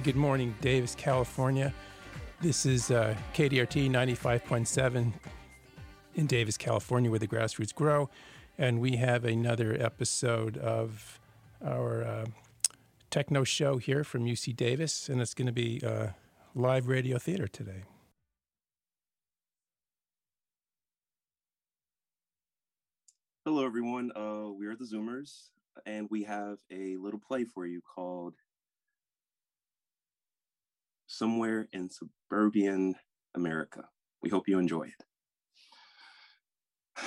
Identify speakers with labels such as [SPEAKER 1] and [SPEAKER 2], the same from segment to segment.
[SPEAKER 1] Okay, good morning, Davis, California. This is uh, KDRT 95.7 in Davis, California, where the grassroots grow. And we have another episode of our uh, techno show here from UC Davis. And it's going to be uh, live radio theater today.
[SPEAKER 2] Hello, everyone. Uh, we are the Zoomers, and we have a little play for you called Somewhere in Suburban America. We hope you enjoy it.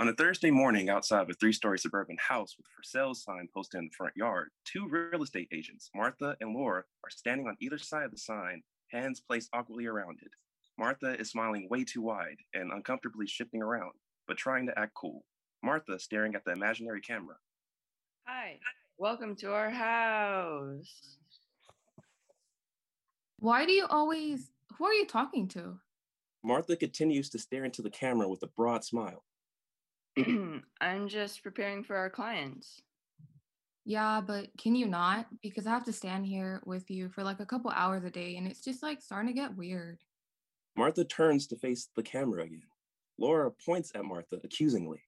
[SPEAKER 2] On a Thursday morning outside of a three story suburban house with a for sale sign posted in the front yard, two real estate agents, Martha and Laura, are standing on either side of the sign, hands placed awkwardly around it. Martha is smiling way too wide and uncomfortably shifting around but trying to act cool. Martha staring at the imaginary camera.
[SPEAKER 3] Hi, welcome to our house.
[SPEAKER 4] Why do you always, who are you talking to?
[SPEAKER 2] Martha continues to stare into the camera with a broad smile.
[SPEAKER 3] I'm just preparing for our clients.
[SPEAKER 4] Yeah, but can you not? Because I have to stand here with you for like a couple hours a day and it's just like starting to get weird.
[SPEAKER 2] Martha turns to face the camera again. Laura points at Martha accusingly.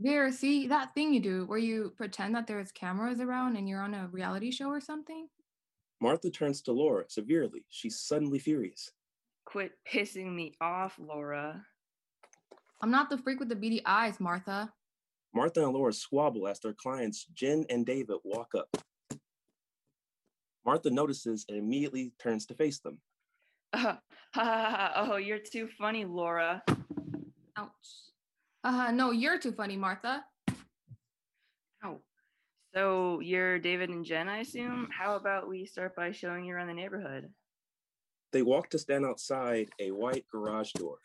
[SPEAKER 4] There, see that thing you do where you pretend that there's cameras around and you're on a reality show or something?
[SPEAKER 2] Martha turns to Laura severely. She's suddenly furious.
[SPEAKER 3] Quit pissing me off, Laura.
[SPEAKER 4] I'm not the freak with the beady eyes, Martha.
[SPEAKER 2] Martha and Laura squabble as their clients, Jen and David, walk up. Martha notices and immediately turns to face them.
[SPEAKER 3] Uh, oh, you're too funny, Laura.
[SPEAKER 4] Ouch. Uh, no, you're too funny, Martha.
[SPEAKER 3] Ow. So you're David and Jen, I assume? How about we start by showing you around the neighborhood?
[SPEAKER 2] They walked to stand outside a white garage door.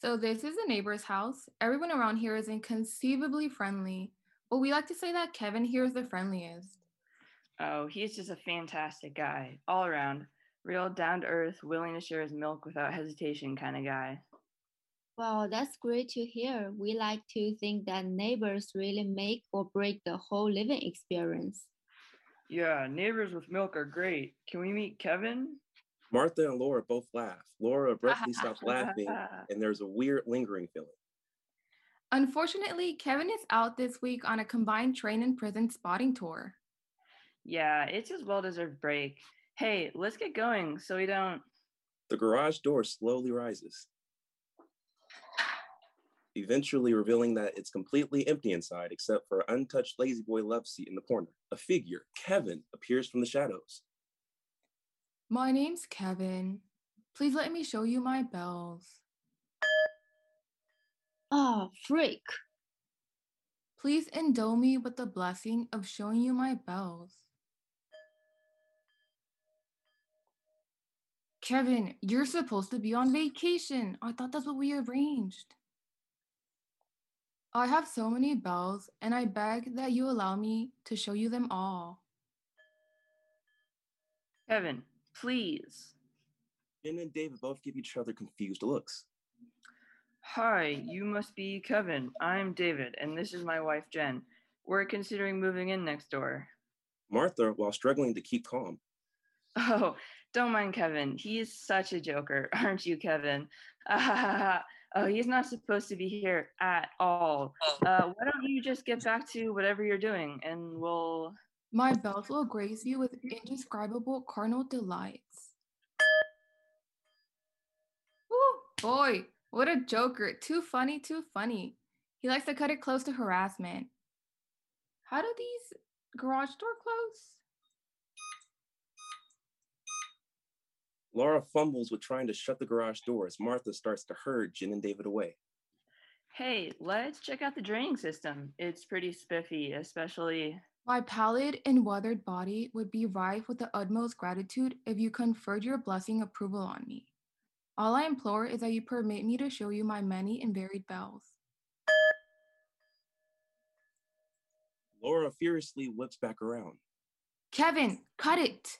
[SPEAKER 4] So this is a neighbor's house. Everyone around here is inconceivably friendly, but we like to say that Kevin here is the friendliest.
[SPEAKER 3] Oh, he's just a fantastic guy, all around real down to earth, willing to share his milk without hesitation kind of guy.
[SPEAKER 5] Well, that's great to hear. We like to think that neighbors really make or break the whole living experience.
[SPEAKER 3] Yeah, neighbors with milk are great. Can we meet Kevin?
[SPEAKER 2] Martha and Laura both laugh. Laura abruptly stops laughing, and there's a weird lingering feeling.
[SPEAKER 4] Unfortunately, Kevin is out this week on a combined train and prison spotting tour.
[SPEAKER 3] Yeah, it's his well deserved break. Hey, let's get going so we don't.
[SPEAKER 2] The garage door slowly rises, eventually revealing that it's completely empty inside except for an untouched La-Z-Boy love seat in the corner. A figure, Kevin, appears from the shadows.
[SPEAKER 4] My name's Kevin. Please let me show you my bells.
[SPEAKER 5] Ah, oh, freak.
[SPEAKER 4] Please endow me with the blessing of showing you my bells. Kevin, you're supposed to be on vacation. I thought that's what we arranged. I have so many bells, and I beg that you allow me to show you them all.
[SPEAKER 3] Kevin, please.
[SPEAKER 2] Jen and David both give each other confused looks.
[SPEAKER 3] Hi, you must be Kevin. I'm David, and this is my wife, Jen. We're considering moving in next door.
[SPEAKER 2] Martha, while struggling to keep calm.
[SPEAKER 3] Oh, don't mind Kevin. He's such a joker, aren't you, Kevin? oh, he's not supposed to be here at all. Uh, why don't you just get back to whatever you're doing and we'll.
[SPEAKER 4] My belt will graze you with indescribable carnal delights. Ooh, boy, what a joker. Too funny, too funny. He likes to cut it close to harassment. How do these garage door close?
[SPEAKER 2] Laura fumbles with trying to shut the garage door as Martha starts to herd Jen and David away.
[SPEAKER 3] Hey, let's check out the draining system. It's pretty spiffy, especially.
[SPEAKER 4] My pallid and weathered body would be rife with the utmost gratitude if you conferred your blessing approval on me. All I implore is that you permit me to show you my many and varied bells.
[SPEAKER 2] Laura furiously whips back around.
[SPEAKER 4] Kevin, cut it!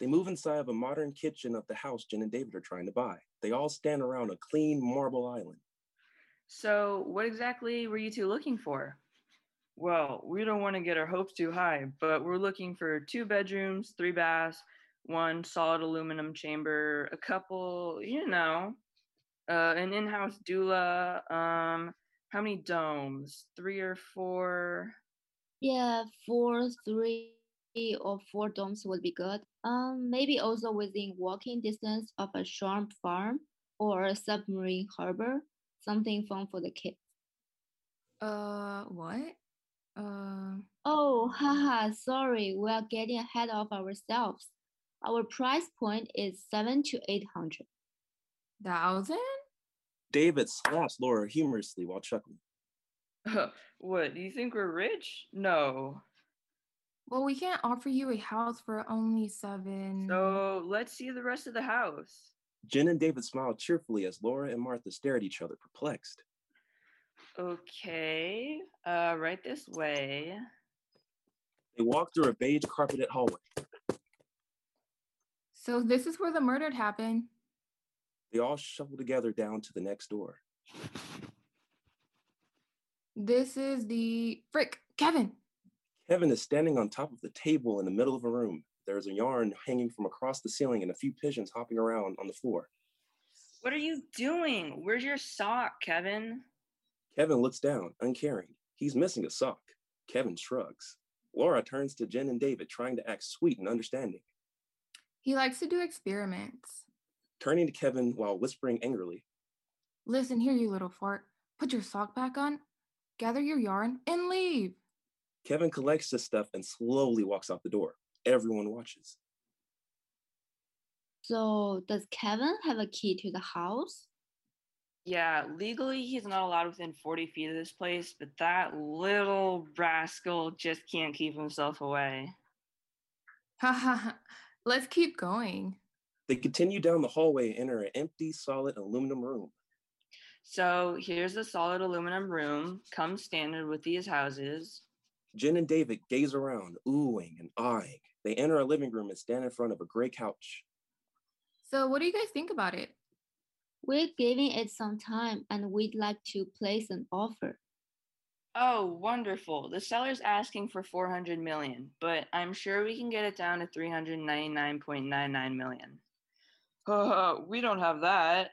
[SPEAKER 2] They move inside of a modern kitchen of the house Jen and David are trying to buy. They all stand around a clean marble island.
[SPEAKER 3] So, what exactly were you two looking for? Well, we don't want to get our hopes too high, but we're looking for two bedrooms, three baths, one solid aluminum chamber, a couple, you know, uh, an in-house doula. Um, how many domes? Three or four?
[SPEAKER 5] Yeah, four, three, or four domes would be good. Um, maybe also within walking distance of a shrimp farm or a submarine harbor. Something fun for the kids.
[SPEAKER 4] Uh, what? Uh,
[SPEAKER 5] Oh, haha, sorry, we are getting ahead of ourselves. Our price point is seven to eight hundred.
[SPEAKER 4] thousand?
[SPEAKER 2] David slaps Laura humorously while chuckling.
[SPEAKER 3] what, do you think we're rich? No.
[SPEAKER 4] Well, we can't offer you a house for only seven.
[SPEAKER 3] So let's see the rest of the house.
[SPEAKER 2] Jen and David smiled cheerfully as Laura and Martha stared at each other, perplexed.
[SPEAKER 3] Okay, uh, right this way.
[SPEAKER 2] They walked through a beige carpeted hallway.
[SPEAKER 4] So this is where the murder happened.
[SPEAKER 2] They all shuffled together down to the next door.
[SPEAKER 4] This is the frick, Kevin.
[SPEAKER 2] Kevin is standing on top of the table in the middle of a room. There is a yarn hanging from across the ceiling and a few pigeons hopping around on the floor.
[SPEAKER 3] What are you doing? Where's your sock, Kevin?
[SPEAKER 2] Kevin looks down, uncaring. He's missing a sock. Kevin shrugs. Laura turns to Jen and David, trying to act sweet and understanding.
[SPEAKER 4] He likes to do experiments.
[SPEAKER 2] Turning to Kevin while whispering angrily,
[SPEAKER 4] Listen here, you little fart. Put your sock back on, gather your yarn, and leave.
[SPEAKER 2] Kevin collects his stuff and slowly walks out the door. Everyone watches.
[SPEAKER 5] So does Kevin have a key to the house?
[SPEAKER 3] Yeah, legally he's not allowed within 40 feet of this place, but that little rascal just can't keep himself away.
[SPEAKER 4] Ha ha ha. Let's keep going.
[SPEAKER 2] They continue down the hallway and enter an empty, solid aluminum room.
[SPEAKER 3] So here's the solid aluminum room, comes standard with these houses.
[SPEAKER 2] Jen and David gaze around, oohing and eyeing. They enter a living room and stand in front of a gray couch.
[SPEAKER 4] So, what do you guys think about it?
[SPEAKER 5] We're giving it some time and we'd like to place an offer.
[SPEAKER 3] Oh, wonderful. The seller's asking for 400 million, but I'm sure we can get it down to 399.99 million. Uh, we don't have that.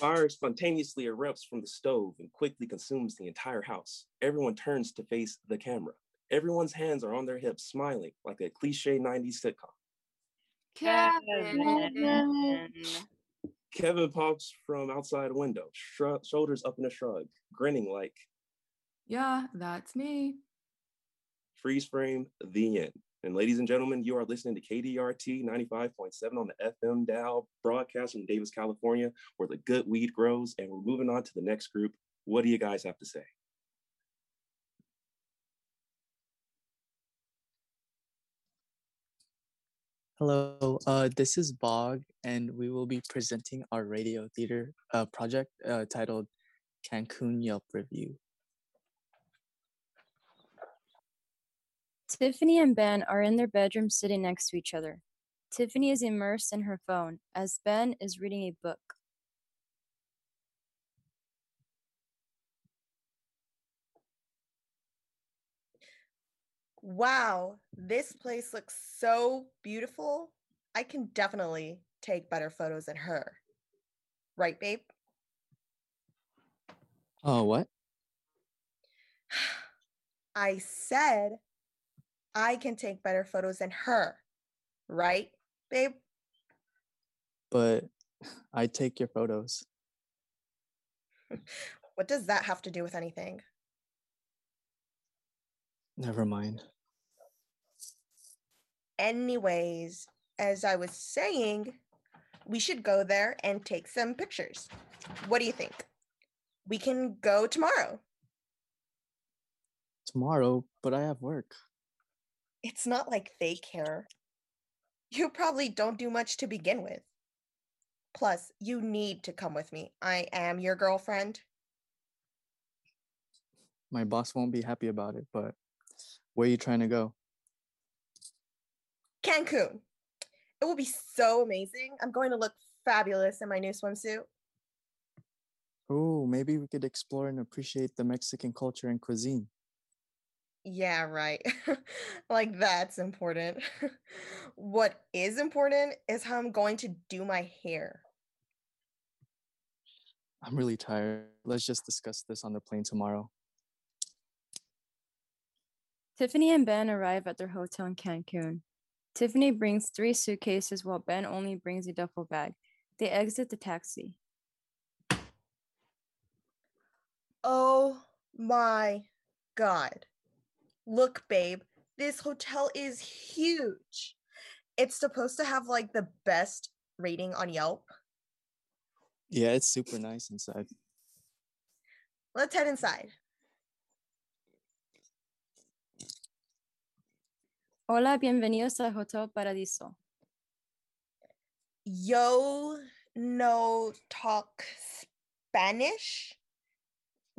[SPEAKER 2] Fire spontaneously erupts from the stove and quickly consumes the entire house. Everyone turns to face the camera. Everyone's hands are on their hips, smiling like a cliche 90s sitcom.
[SPEAKER 3] Kevin.
[SPEAKER 2] Kevin pops from outside a window, shrug, shoulders up in a shrug, grinning like
[SPEAKER 4] Yeah, that's me.
[SPEAKER 2] freeze frame, the end. And ladies and gentlemen, you are listening to KDRT 95.7 on the FM dial, broadcast from Davis, California, where the good weed grows. And we're moving on to the next group. What do you guys have to say?
[SPEAKER 6] Hello, uh, this is Bog, and we will be presenting our radio theater uh, project uh, titled Cancun Yelp Review.
[SPEAKER 7] Tiffany and Ben are in their bedroom sitting next to each other. Tiffany is immersed in her phone as Ben is reading a book.
[SPEAKER 8] Wow, this place looks so beautiful. I can definitely take better photos than her. Right, babe?
[SPEAKER 6] Oh, what?
[SPEAKER 8] I said I can take better photos than her. Right, babe?
[SPEAKER 6] But I take your photos.
[SPEAKER 8] What does that have to do with anything?
[SPEAKER 6] Never mind.
[SPEAKER 8] Anyways, as I was saying, we should go there and take some pictures. What do you think? We can go tomorrow.
[SPEAKER 6] Tomorrow, but I have work.
[SPEAKER 8] It's not like they care. You probably don't do much to begin with. Plus, you need to come with me. I am your girlfriend.
[SPEAKER 6] My boss won't be happy about it, but where are you trying to go?
[SPEAKER 8] Cancun. It will be so amazing. I'm going to look fabulous in my new swimsuit.
[SPEAKER 6] Oh, maybe we could explore and appreciate the Mexican culture and cuisine.
[SPEAKER 8] Yeah, right. like that's important. what is important is how I'm going to do my hair.
[SPEAKER 6] I'm really tired. Let's just discuss this on the plane tomorrow.
[SPEAKER 7] Tiffany and Ben arrive at their hotel in Cancun. Tiffany brings three suitcases while Ben only brings a duffel bag. They exit the taxi.
[SPEAKER 8] Oh my God. Look, babe, this hotel is huge. It's supposed to have like the best rating on Yelp.
[SPEAKER 6] Yeah, it's super nice inside.
[SPEAKER 8] Let's head inside.
[SPEAKER 7] Hola, bienvenidos al Hotel Paradiso.
[SPEAKER 8] Yo no talk Spanish.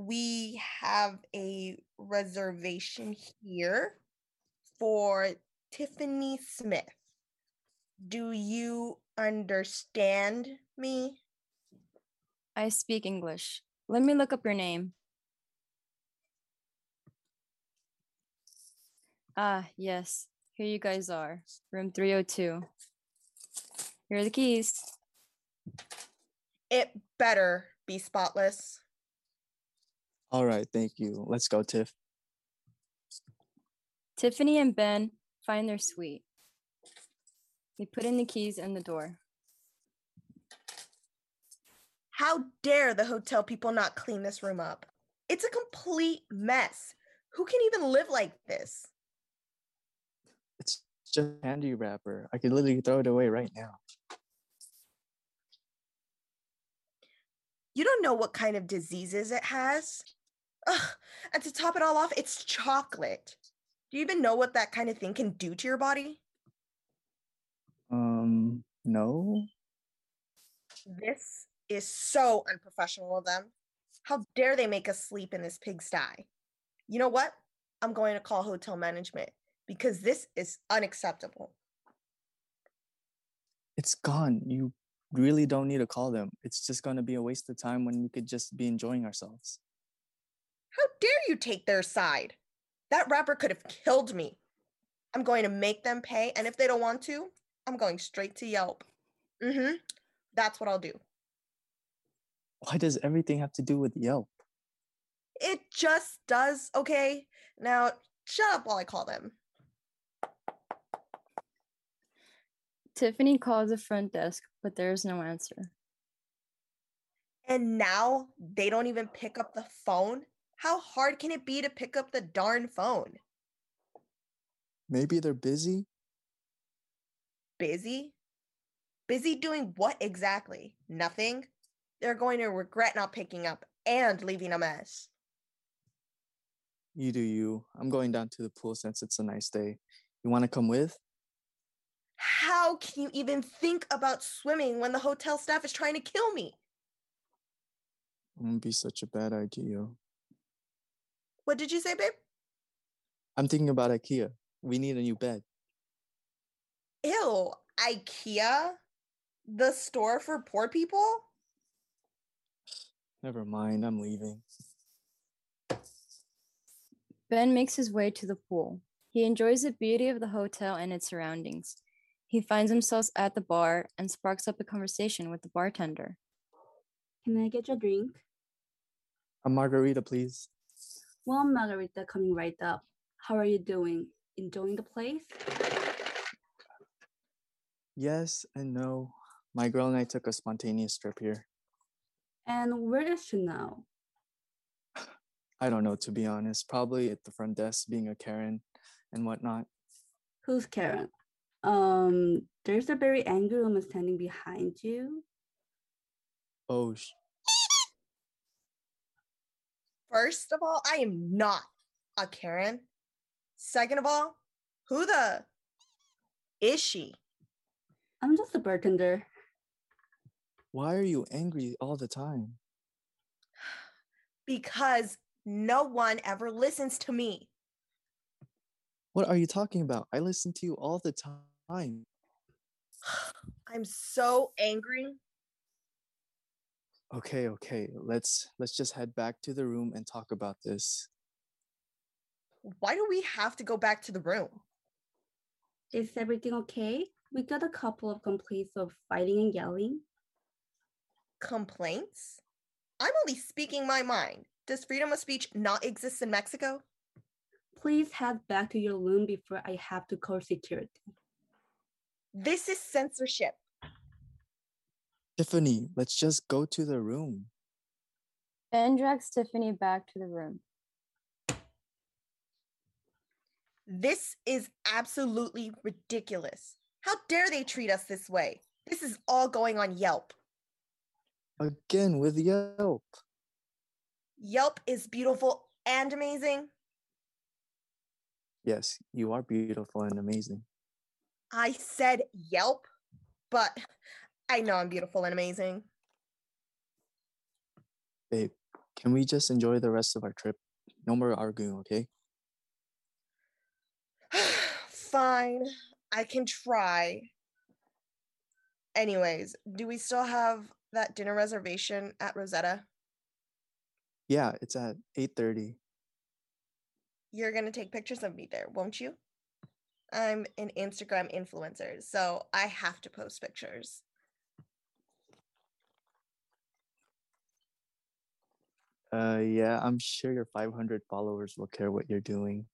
[SPEAKER 8] We have a reservation here for Tiffany Smith. Do you understand me?
[SPEAKER 7] I speak English. Let me look up your name. Ah, yes. Here you guys are. Room 302. Here are the keys.
[SPEAKER 8] It better be spotless.
[SPEAKER 6] All right, thank you. Let's go, Tiff.
[SPEAKER 7] Tiffany and Ben find their suite. They put in the keys in the door.
[SPEAKER 8] How dare the hotel people not clean this room up? It's a complete mess. Who can even live like this?
[SPEAKER 6] It's just a candy wrapper. I could literally throw it away right now.
[SPEAKER 8] You don't know what kind of diseases it has. Ugh, and to top it all off, it's chocolate. Do you even know what that kind of thing can do to your body?
[SPEAKER 6] Um, no.
[SPEAKER 8] This is so unprofessional of them. How dare they make us sleep in this pigsty? You know what? I'm going to call hotel management because this is unacceptable.
[SPEAKER 6] It's gone. You really don't need to call them. It's just going to be a waste of time when we could just be enjoying ourselves.
[SPEAKER 8] How dare you take their side? That rapper could have killed me. I'm going to make them pay, and if they don't want to, I'm going straight to Yelp. Mm-hmm. That's what I'll do.
[SPEAKER 6] Why does everything have to do with Yelp?
[SPEAKER 8] It just does, okay? Now, shut up while I call them.
[SPEAKER 7] Tiffany calls the front desk, but there's no answer.
[SPEAKER 8] And now they don't even pick up the phone? How hard can it be to pick up the darn phone?
[SPEAKER 6] Maybe they're busy.
[SPEAKER 8] Busy? Busy doing what exactly? Nothing? They're going to regret not picking up and leaving a mess.
[SPEAKER 6] You do you. I'm going down to the pool since it's a nice day. You want to come with?
[SPEAKER 8] How can you even think about swimming when the hotel staff is trying to kill me?
[SPEAKER 6] It wouldn't be such a bad idea.
[SPEAKER 8] What did you say, babe?
[SPEAKER 6] I'm thinking about IKEA. We need a new bed.
[SPEAKER 8] Ew, IKEA? The store for poor people?
[SPEAKER 6] Never mind, I'm leaving.
[SPEAKER 7] Ben makes his way to the pool. He enjoys the beauty of the hotel and its surroundings. He finds himself at the bar and sparks up a conversation with the bartender.
[SPEAKER 9] Can I get your drink?
[SPEAKER 6] A margarita, please.
[SPEAKER 9] One margarita coming right up. How are you doing? Enjoying the place?
[SPEAKER 6] Yes and no. My girl and I took a spontaneous trip here.
[SPEAKER 9] And where is she now?
[SPEAKER 6] I don't know, to be honest. Probably at the front desk being a Karen and whatnot.
[SPEAKER 9] Who's Karen? Um, there's a very angry woman standing behind you.
[SPEAKER 6] Oh,
[SPEAKER 8] First of all, I am not a Karen. Second of all, who the is she?
[SPEAKER 9] I'm just a bartender.
[SPEAKER 6] why are you angry all the time?
[SPEAKER 8] Because no one ever listens to me.
[SPEAKER 6] What are you talking about? I listen to you all the time.
[SPEAKER 8] I'm so angry.
[SPEAKER 6] Okay, okay. Let's let's just head back to the room and talk about this.
[SPEAKER 8] Why do we have to go back to the room?
[SPEAKER 9] Is everything okay? We got a couple of complaints of fighting and yelling.
[SPEAKER 8] Complaints? I'm only speaking my mind. Does freedom of speech not exist in Mexico?
[SPEAKER 9] Please head back to your room before I have to call security.
[SPEAKER 8] This is censorship.
[SPEAKER 6] Tiffany, let's just go to the room.
[SPEAKER 7] Ben drags Tiffany back to the room.
[SPEAKER 8] This is absolutely ridiculous. How dare they treat us this way? This is all going on Yelp.
[SPEAKER 6] Again with Yelp.
[SPEAKER 8] Yelp is beautiful and amazing.
[SPEAKER 6] Yes, you are beautiful and amazing.
[SPEAKER 8] I said Yelp, but I know I'm beautiful and amazing.
[SPEAKER 6] Babe, can we just enjoy the rest of our trip? No more arguing, okay?
[SPEAKER 8] Fine, I can try. Anyways, do we still have that dinner reservation at Rosetta?
[SPEAKER 6] Yeah, it's at 8:30.
[SPEAKER 8] You're going to take pictures of me there, won't you? I'm an Instagram influencer, so I have to post pictures.
[SPEAKER 6] Uh yeah, I'm sure your 500 followers will care what you're doing.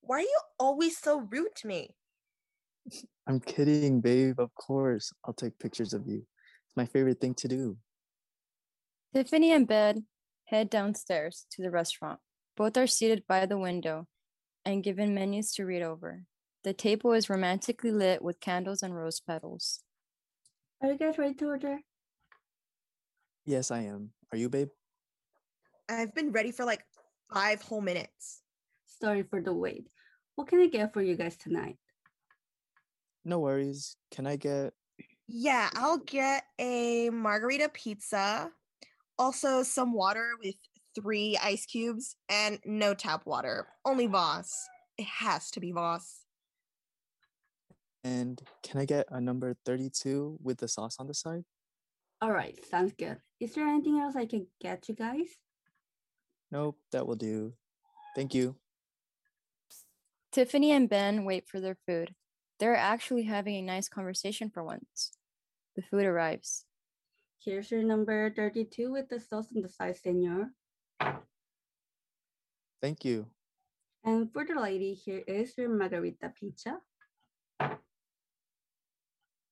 [SPEAKER 8] Why are you always so rude to me?
[SPEAKER 6] I'm kidding, babe. Of course. I'll take pictures of you. It's my favorite thing to do.
[SPEAKER 7] Tiffany and Ben head downstairs to the restaurant. Both are seated by the window and given menus to read over. The table is romantically lit with candles and rose petals.
[SPEAKER 9] Are you guys ready to order?
[SPEAKER 6] Yes, I am. Are you, babe?
[SPEAKER 8] I've been ready for like five whole minutes.
[SPEAKER 9] Sorry for the wait. What can I get for you guys tonight?
[SPEAKER 6] No worries. Can I get
[SPEAKER 8] Yeah, I'll get a margarita pizza, also some water with three ice cubes, and no tap water. Only Voss. It has to be Voss.
[SPEAKER 6] and can I get a number 32 with the sauce on the side?
[SPEAKER 9] All right, sounds good. Is there anything else I can get you guys?
[SPEAKER 6] Nope, that will do. Thank you.
[SPEAKER 7] Tiffany and Ben wait for their food. They're actually having a nice conversation for once. The food arrives.
[SPEAKER 9] Here's your number 32 with the sauce and the side, senor.
[SPEAKER 6] Thank you.
[SPEAKER 9] And for the lady, here is your margarita pizza.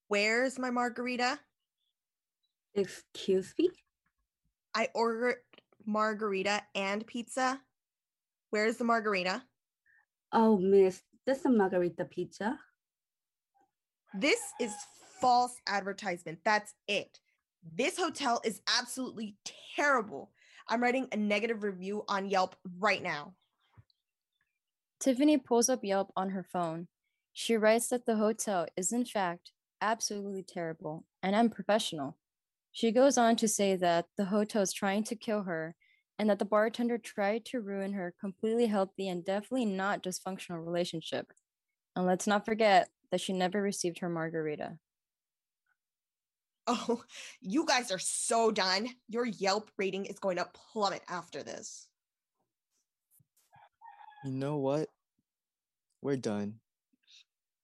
[SPEAKER 8] Where's my margarita?
[SPEAKER 9] Excuse me?
[SPEAKER 8] I ordered margarita and pizza. Where's the margarita?
[SPEAKER 9] Oh, miss, that's a margarita pizza.
[SPEAKER 8] This is false advertisement. That's it. This hotel is absolutely terrible. I'm writing a negative review on Yelp right now.
[SPEAKER 7] Tiffany pulls up Yelp on her phone. She writes that the hotel is, in fact, absolutely terrible and unprofessional. She goes on to say that the hotel is trying to kill her and that the bartender tried to ruin her completely healthy and definitely not dysfunctional relationship. And let's not forget that she never received her margarita.
[SPEAKER 8] Oh, you guys are so done. Your Yelp rating is going to plummet after this.
[SPEAKER 6] You know what? We're done.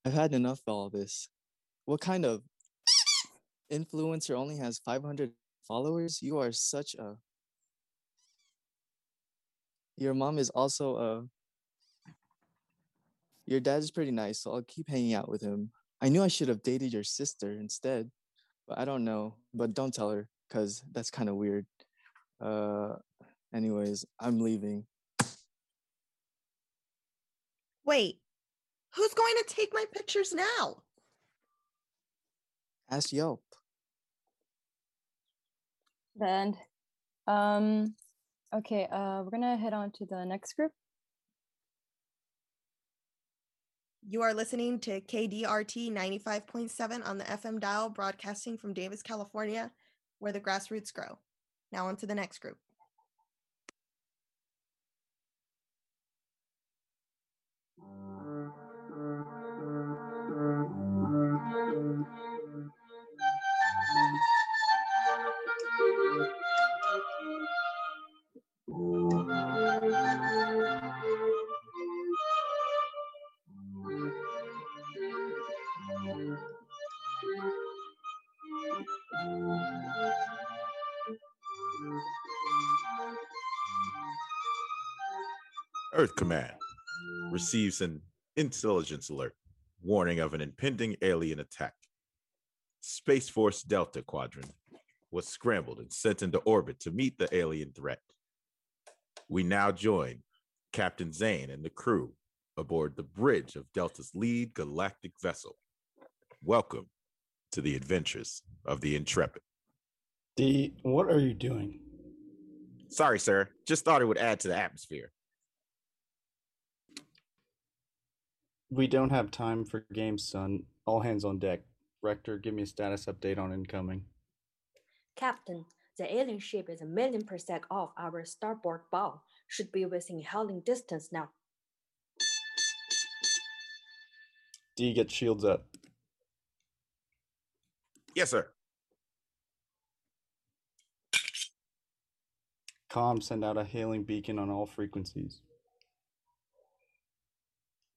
[SPEAKER 6] I've had enough of all this. What kind of influencer only has 500 followers? You are such a. Your mom is also a. Your dad is pretty nice, so I'll keep hanging out with him. I knew I should have dated your sister instead, but I don't know. But don't tell her, because that's kind of weird. Uh, anyways, I'm leaving.
[SPEAKER 8] Wait, who's going to take my pictures now?
[SPEAKER 6] Ask Yelp.
[SPEAKER 7] And um okay, uh we're gonna head on to the next group.
[SPEAKER 8] You are listening to KDRT 95.7 on the FM dial, broadcasting from Davis, California, where the grassroots grow. Now, on to the next group.
[SPEAKER 10] Earth Command receives an intelligence alert warning of an impending alien attack. Space Force Delta Quadrant was scrambled and sent into orbit to meet the alien threat. We now join Captain Zane and the crew aboard the bridge of Delta's lead galactic vessel. Welcome to the adventures of the Intrepid.
[SPEAKER 11] D, what are you doing?
[SPEAKER 10] Sorry, sir. Just thought it would add to the atmosphere.
[SPEAKER 11] We don't have time for games, son. All hands on deck. Rector, give me a status update on incoming.
[SPEAKER 12] Captain, the alien ship is a million percent off our starboard bow. Should be within hailing distance now.
[SPEAKER 11] D, get shields up.
[SPEAKER 10] Yes, sir.
[SPEAKER 11] Com, send out a hailing beacon on all frequencies.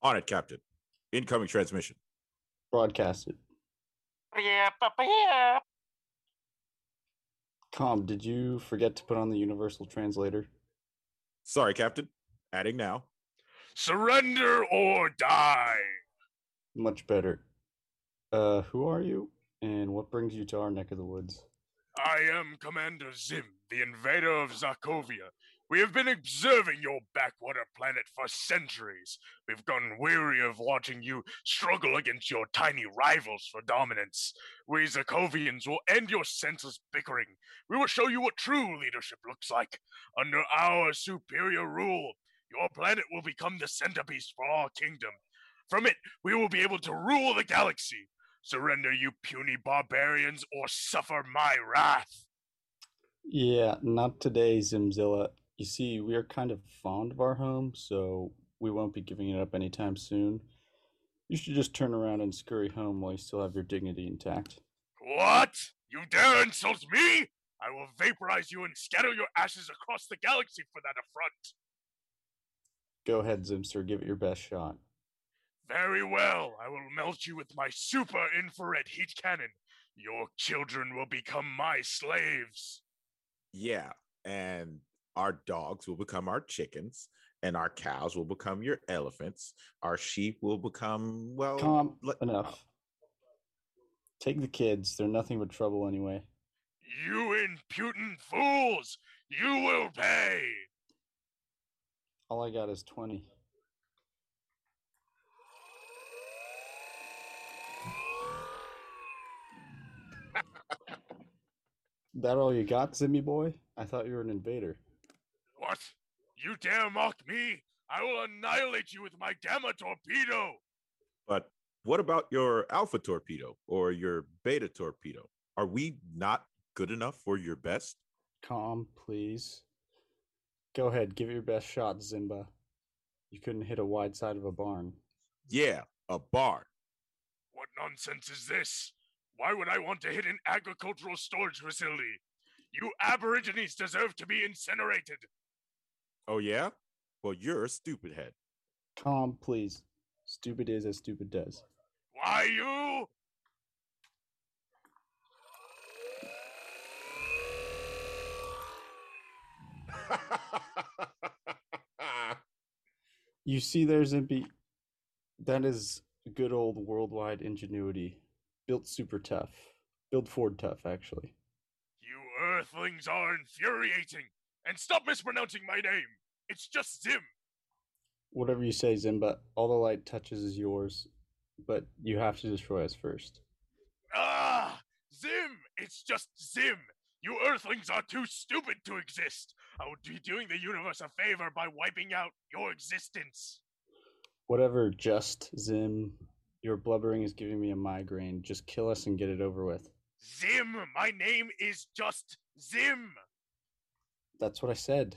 [SPEAKER 10] On it, Captain. Incoming transmission.
[SPEAKER 11] Broadcast it.
[SPEAKER 13] Yeah, yeah.
[SPEAKER 11] Com, did you forget to put on the universal translator?
[SPEAKER 10] Sorry, Captain. Adding now.
[SPEAKER 13] Surrender or die.
[SPEAKER 11] Much better. Uh, who are you? And what brings you to our neck of the woods?
[SPEAKER 13] I am Commander Zim, the invader of Zarkovia. We have been observing your backwater planet for centuries. We've grown weary of watching you struggle against your tiny rivals for dominance. We Zarkovians will end your senseless bickering. We will show you what true leadership looks like. Under our superior rule, your planet will become the centerpiece for our kingdom. From it, we will be able to rule the galaxy. Surrender, you puny barbarians, or suffer my wrath.
[SPEAKER 11] Yeah, not today, Zimzilla. You see, we are kind of fond of our home, so we won't be giving it up anytime soon. You should just turn around and scurry home while you still have your dignity intact.
[SPEAKER 13] What? You dare insult me? I will vaporize you and scatter your ashes across the galaxy for that affront.
[SPEAKER 11] Go ahead, Zimster, give it your best shot.
[SPEAKER 13] Very well. I will melt you with my super infrared heat cannon. Your children will become my slaves.
[SPEAKER 10] Yeah, and our dogs will become our chickens, and our cows will become your elephants. Our sheep will become, well,
[SPEAKER 11] Com, enough. Take the kids. They're nothing but trouble anyway.
[SPEAKER 13] You impudent fools! You will pay!
[SPEAKER 11] All I got is 20. that all you got, Zimmy boy? I thought you were an invader.
[SPEAKER 13] What? You dare mock me? I will annihilate you with my gamma torpedo!
[SPEAKER 10] But what about your alpha torpedo or your beta torpedo? Are we not good enough for your best?
[SPEAKER 11] Com, please. Go ahead, give it your best shot, Zimba. You couldn't hit a wide side of a barn.
[SPEAKER 10] Yeah, a barn.
[SPEAKER 13] What nonsense is this? Why would I want to hit an agricultural storage facility? You aborigines deserve to be incinerated.
[SPEAKER 10] Oh, yeah? Well, you're a stupid head.
[SPEAKER 11] Com, please. Stupid is as stupid does.
[SPEAKER 13] Why, you?
[SPEAKER 11] You see there, Zimpy? That is good old worldwide ingenuity. Built super tough. Built Ford tough, actually.
[SPEAKER 13] You earthlings are infuriating. And stop mispronouncing my name. It's just Zim.
[SPEAKER 11] Whatever you say, Zimba, all the light touches is yours, but you have to destroy us first.
[SPEAKER 13] Ah, Zim! It's just Zim! You earthlings are too stupid to exist! I would be doing the universe a favor by wiping out your existence!
[SPEAKER 11] Whatever, just Zim. Your blubbering is giving me a migraine. Just kill us and get it over with.
[SPEAKER 13] Zim! My name is just Zim!
[SPEAKER 11] That's what I said.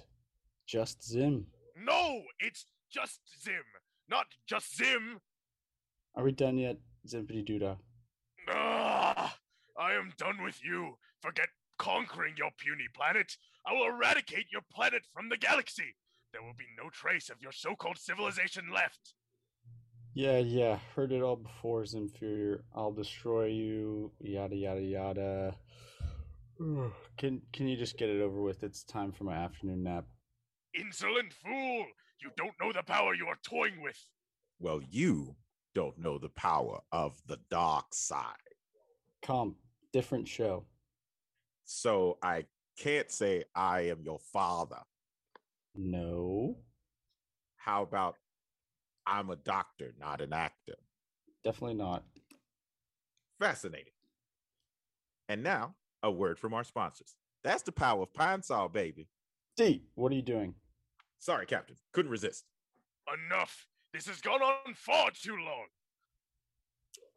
[SPEAKER 11] Just Zim.
[SPEAKER 13] No, it's just Zim, not just Zim!
[SPEAKER 11] Are we done yet, Zimpity Doodah?
[SPEAKER 13] Ah, I am done with you. Forget conquering your puny planet. I will eradicate your planet from the galaxy. There will be no trace of your so called civilization left.
[SPEAKER 11] Yeah, yeah, heard it all before, Zinferior. I'll destroy you, yada yada yada. Can can you just get it over with? It's time for my afternoon nap.
[SPEAKER 13] Insolent fool! You don't know the power you are toying with.
[SPEAKER 10] Well, you don't know the power of the dark side.
[SPEAKER 11] Come, different show.
[SPEAKER 10] So I can't say I am your father.
[SPEAKER 11] No,
[SPEAKER 10] How about I'm a doctor, not an actor?
[SPEAKER 11] definitely not.
[SPEAKER 10] Fascinating. And now, a word from our sponsors. That's the power of Pine Sol, baby.
[SPEAKER 11] D, what are you doing?
[SPEAKER 10] Sorry, Captain. Couldn't resist.
[SPEAKER 13] Enough. This has gone on far too long.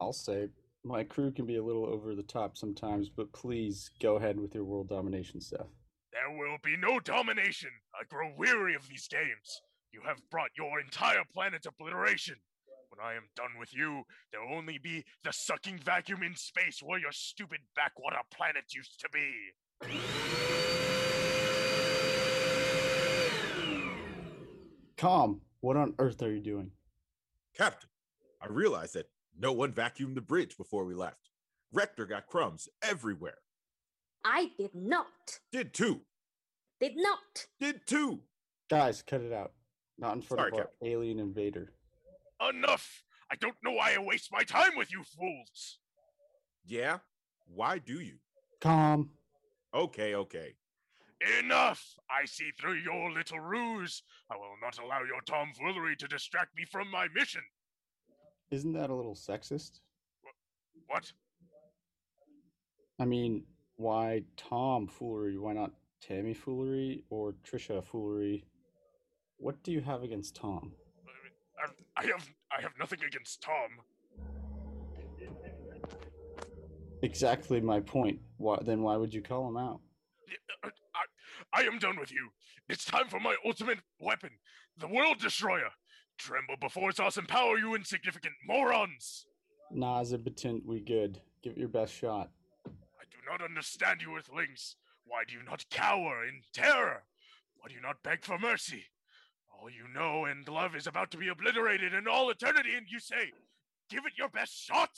[SPEAKER 11] I'll say my crew can be a little over the top sometimes, but please go ahead with your world domination stuff.
[SPEAKER 13] There will be no domination. I grow weary of these games. You have brought your entire planet to obliteration. When I am done with you, there will only be the sucking vacuum in space where your stupid backwater planet used to be.
[SPEAKER 11] Com, what on earth are you doing?
[SPEAKER 10] Captain, I realized that no one vacuumed the bridge before we left. Rector got crumbs everywhere.
[SPEAKER 12] I did not.
[SPEAKER 10] Did too.
[SPEAKER 12] Did not.
[SPEAKER 10] Did too.
[SPEAKER 11] Guys, cut it out. Not in front
[SPEAKER 10] Sorry,
[SPEAKER 11] of our alien invader.
[SPEAKER 13] Enough! I don't know why I waste my time with you fools.
[SPEAKER 10] Yeah? Why do you?
[SPEAKER 11] Com.
[SPEAKER 10] Okay, okay.
[SPEAKER 13] Enough! I see through your little ruse. I will not allow your tomfoolery to distract me from my mission.
[SPEAKER 11] Isn't that a little sexist?
[SPEAKER 13] What?
[SPEAKER 11] I mean, why Tom foolery? Why not Tammy foolery or Trisha foolery? What do you have against Tom?
[SPEAKER 13] I, I have I have nothing against Tom.
[SPEAKER 11] Exactly my point. Why, then why would you call him out?
[SPEAKER 13] Uh, I, I am done with you. It's time for my ultimate weapon, the World Destroyer. Tremble before its awesome power, you insignificant morons!
[SPEAKER 11] Nah, we good. Give it your best shot.
[SPEAKER 13] I do not understand you Earthlings. Why do you not cower in terror? Why do you not beg for mercy? All you know and love is about to be obliterated in all eternity, and you say, give it your best shot?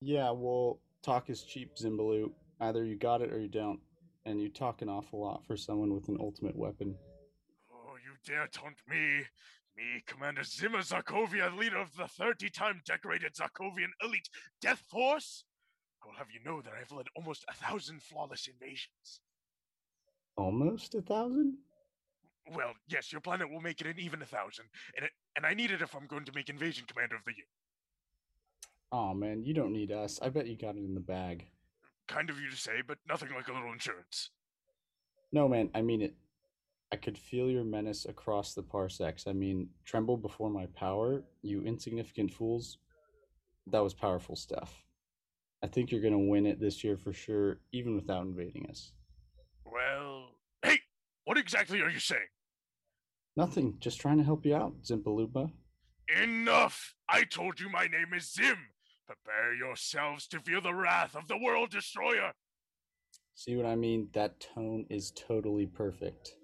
[SPEAKER 11] Yeah, well, talk is cheap, Zimbaloo. Either you got it or you don't. And you talk an awful lot for someone with an ultimate weapon.
[SPEAKER 13] Oh, you dare taunt me? Me, Commander Zima Zarkovia, leader of the 30 time decorated Zarkovian elite death force? I will have you know that I have led almost a thousand flawless invasions.
[SPEAKER 11] Almost a thousand?
[SPEAKER 13] Well, yes, your planet will make it an even a thousand, and it, and I need it if I'm going to make Invasion Commander of the Year.
[SPEAKER 11] Oh man, you don't need us. I bet you got it in the bag.
[SPEAKER 13] Kind of you to say, but nothing like a little insurance.
[SPEAKER 11] No, man, I mean it. I could feel your menace across the parsecs. I mean, tremble before my power, you insignificant fools. That was powerful stuff. I think you're gonna win it this year for sure, even without invading us.
[SPEAKER 13] Well, what exactly are you saying?
[SPEAKER 11] Nothing, just trying to help you out, Zimpalupa.
[SPEAKER 13] Enough! I told you my name is Zim. Prepare yourselves to feel the wrath of the World Destroyer.
[SPEAKER 11] See what I mean? That tone is totally perfect.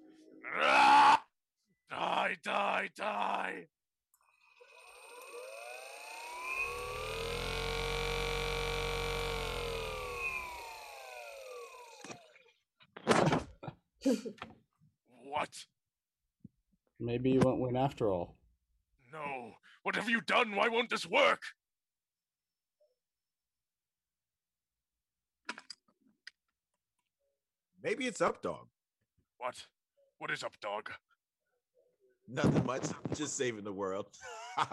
[SPEAKER 13] Ah! Die, die, die! what?
[SPEAKER 11] Maybe you won't win after all.
[SPEAKER 13] No. What have you done? Why won't this work?
[SPEAKER 10] Maybe it's Updog.
[SPEAKER 13] What? What is Updog?
[SPEAKER 10] Nothing much. Just saving the world.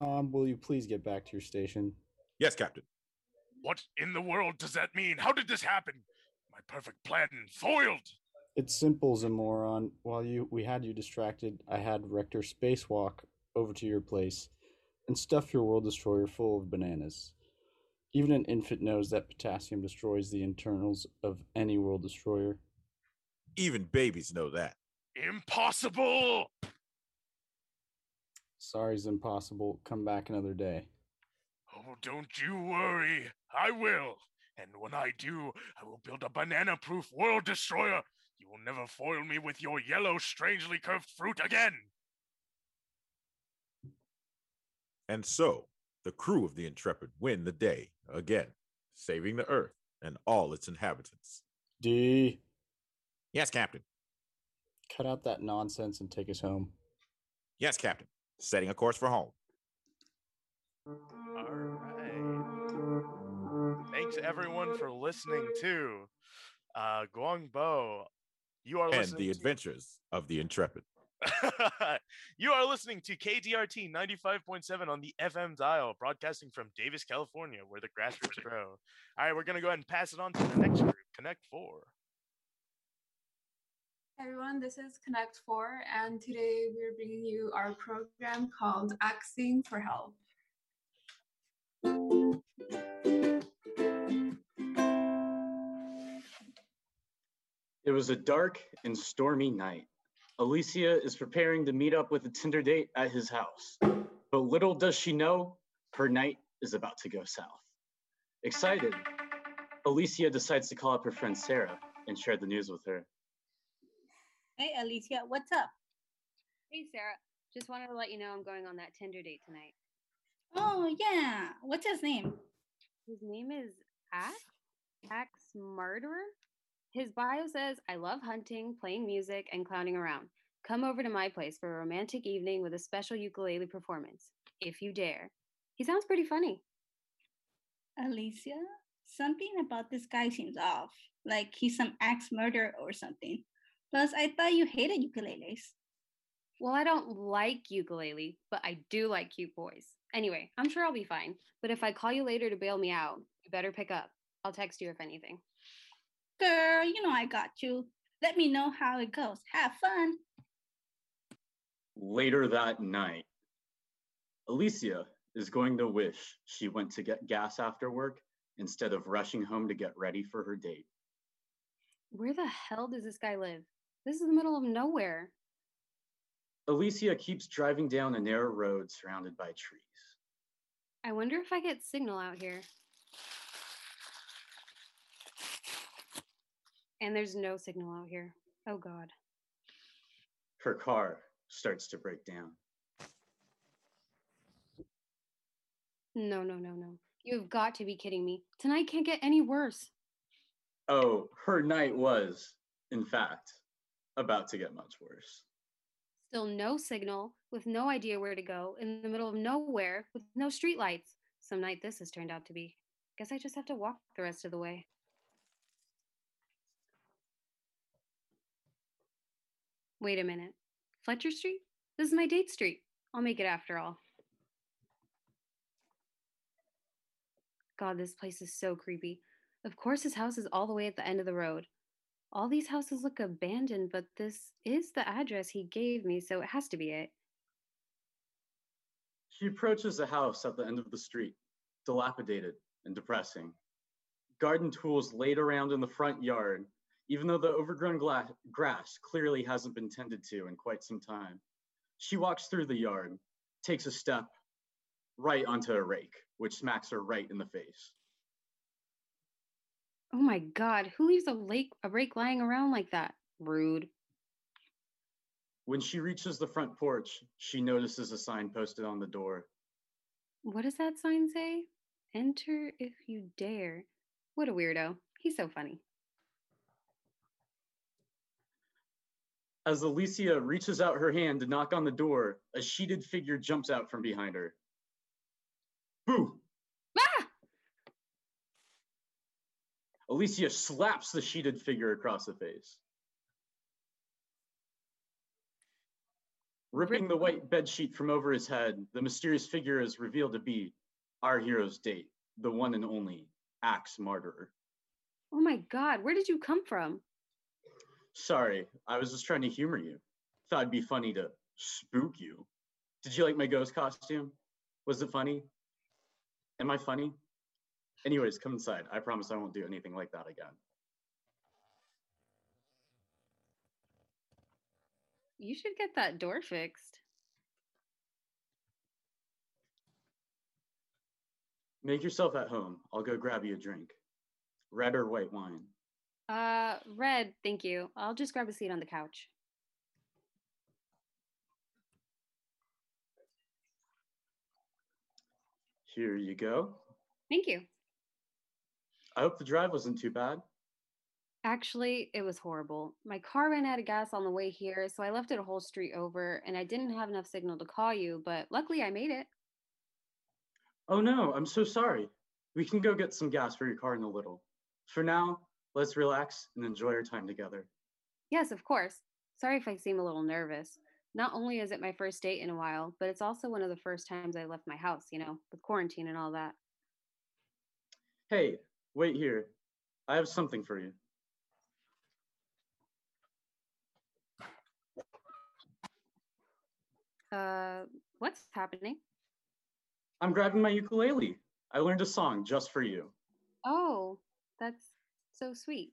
[SPEAKER 11] Um, will you please get back to your station?
[SPEAKER 10] yes, Captain.
[SPEAKER 13] What in the world does that mean? How did this happen? My perfect plan foiled.
[SPEAKER 11] It's simple, Zamoron. While you we had you distracted, I had Rector spacewalk over to your place and stuff your world destroyer full of bananas. Even an infant knows that potassium destroys the internals of any world destroyer.
[SPEAKER 10] Even babies know that.
[SPEAKER 13] Impossible!
[SPEAKER 11] Sorry, is impossible. Come back another day.
[SPEAKER 13] Oh, don't you worry. I will. And when I do, I will build a banana proof world destroyer. You will never foil me with your yellow, strangely curved fruit again.
[SPEAKER 10] And so, the crew of the Intrepid win the day again, saving the Earth and all its inhabitants.
[SPEAKER 11] D.
[SPEAKER 10] Yes, Captain.
[SPEAKER 11] cut out that nonsense and take us home.
[SPEAKER 10] Yes, Captain. Setting a course for home.
[SPEAKER 13] All right. Thanks everyone for listening to uh, Guangbo. You are
[SPEAKER 10] And
[SPEAKER 13] listening.
[SPEAKER 10] the adventures of the Intrepid.
[SPEAKER 13] you are listening to KDRT 95.7 on the FM dial, broadcasting from Davis, California, where the grassroots grow. All right, we're going to go ahead and pass it on to the next group, Connect 4.
[SPEAKER 14] Hi everyone, this is Connect 4, and today we're bringing you our program called Asking for Help.
[SPEAKER 15] It was a dark and stormy night. Alicia is preparing to meet up with a Tinder date at his house. But little does she know, her night is about to go south. Excited, Alicia decides to call up her friend Sarah and share the news with her.
[SPEAKER 16] Hey, Alicia, what's up?
[SPEAKER 17] Hey, Sarah. Just wanted to let you know I'm going on that Tinder date tonight.
[SPEAKER 16] Oh, yeah. What's his name?
[SPEAKER 17] His name is Axe? Axe Murderer? His bio says, I love hunting, playing music, and clowning around. Come over to my place for a romantic evening with a special ukulele performance, if you dare. He sounds pretty funny.
[SPEAKER 16] Alicia, something about this guy seems off. Like he's some axe murderer or something. Plus, I thought you hated ukuleles.
[SPEAKER 17] Well, I don't like ukulele, but I do like cute boys. Anyway, I'm sure I'll be fine. But if I call you later to bail me out, you better pick up. I'll text you if anything.
[SPEAKER 16] Girl, you know I got you. Let me know how it goes. Have fun.
[SPEAKER 15] Later that night, Alicia is going to wish she went to get gas after work instead of rushing home to get ready for her date.
[SPEAKER 17] Where the hell does this guy live? This is the middle of nowhere.
[SPEAKER 15] Alicia keeps driving down a narrow road surrounded by trees.
[SPEAKER 17] I wonder if I get signal out here. And there's no signal out here. Oh, God.
[SPEAKER 15] Her car starts to break down.
[SPEAKER 17] No, no, no, no. You've got to be kidding me. Tonight can't get any worse.
[SPEAKER 15] Oh, her night was, in fact, about to get much worse.
[SPEAKER 17] Still no signal, with no idea where to go, in the middle of nowhere, with no streetlights. Some night this has turned out to be. Guess I just have to walk the rest of the way. Wait a minute. Fletcher Street? This is my date street. I'll make it after all. God, this place is so creepy. Of course, his house is all the way at the end of the road. All these houses look abandoned, but this is the address he gave me, so it has to be it.
[SPEAKER 15] She approaches a house at the end of the street, dilapidated and depressing. Garden tools laid around in the front yard, even though the overgrown grass clearly hasn't been tended to in quite some time. She walks through the yard, takes a step right onto a rake, which smacks her right in the face.
[SPEAKER 17] Oh my god, who leaves a lake a rake lying around like that? Rude.
[SPEAKER 15] When she reaches the front porch, she notices a sign posted on the door.
[SPEAKER 17] What does that sign say? Enter if you dare. What a weirdo. He's so funny.
[SPEAKER 15] As Alicia reaches out her hand to knock on the door, a sheeted figure jumps out from behind her. Boo!
[SPEAKER 17] Ah!
[SPEAKER 15] Alicia slaps the sheeted figure across the face. Ripping the white bedsheet from over his head, the mysterious figure is revealed to be our hero's date, the one and only Axe Martyr.
[SPEAKER 17] Oh my god, where did you come from?
[SPEAKER 15] Sorry, I was just trying to humor you. Thought it'd be funny to spook you. Did you like my ghost costume? Was it funny? Am I funny? Anyways, come inside. I promise I won't do anything like that again.
[SPEAKER 17] You should get that door fixed.
[SPEAKER 15] Make yourself at home. I'll go grab you a drink. Red or white wine?
[SPEAKER 17] Uh, red, thank you. I'll just grab a seat on the couch.
[SPEAKER 15] Here you go.
[SPEAKER 17] Thank you.
[SPEAKER 15] I hope the drive wasn't too bad.
[SPEAKER 17] Actually, it was horrible. My car ran out of gas on the way here, so I left it a whole street over, and I didn't have enough signal to call you, but luckily I made it.
[SPEAKER 15] Oh no, I'm so sorry. We can go get some gas for your car in a little. For now, let's relax and enjoy our time together.
[SPEAKER 17] Yes, of course. Sorry if I seem a little nervous. Not only is it my first date in a while, but it's also one of the first times I left my house, you know, with quarantine and all that.
[SPEAKER 15] Hey, wait here. I have something for you.
[SPEAKER 17] Uh, what's happening?
[SPEAKER 15] I'm grabbing my ukulele. I learned a song just for you.
[SPEAKER 17] Oh, that's so sweet.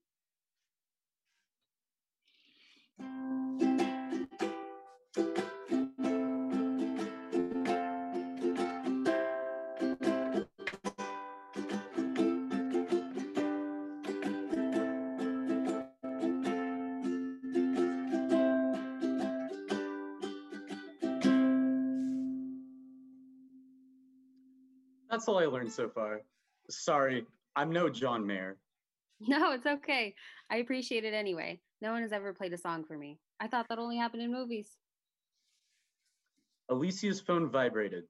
[SPEAKER 15] That's all I learned so far. Sorry, I'm no John Mayer.
[SPEAKER 17] No, it's okay. I appreciate it anyway. No one has ever played a song for me. I thought that only happened in movies.
[SPEAKER 15] Alicia's phone vibrated.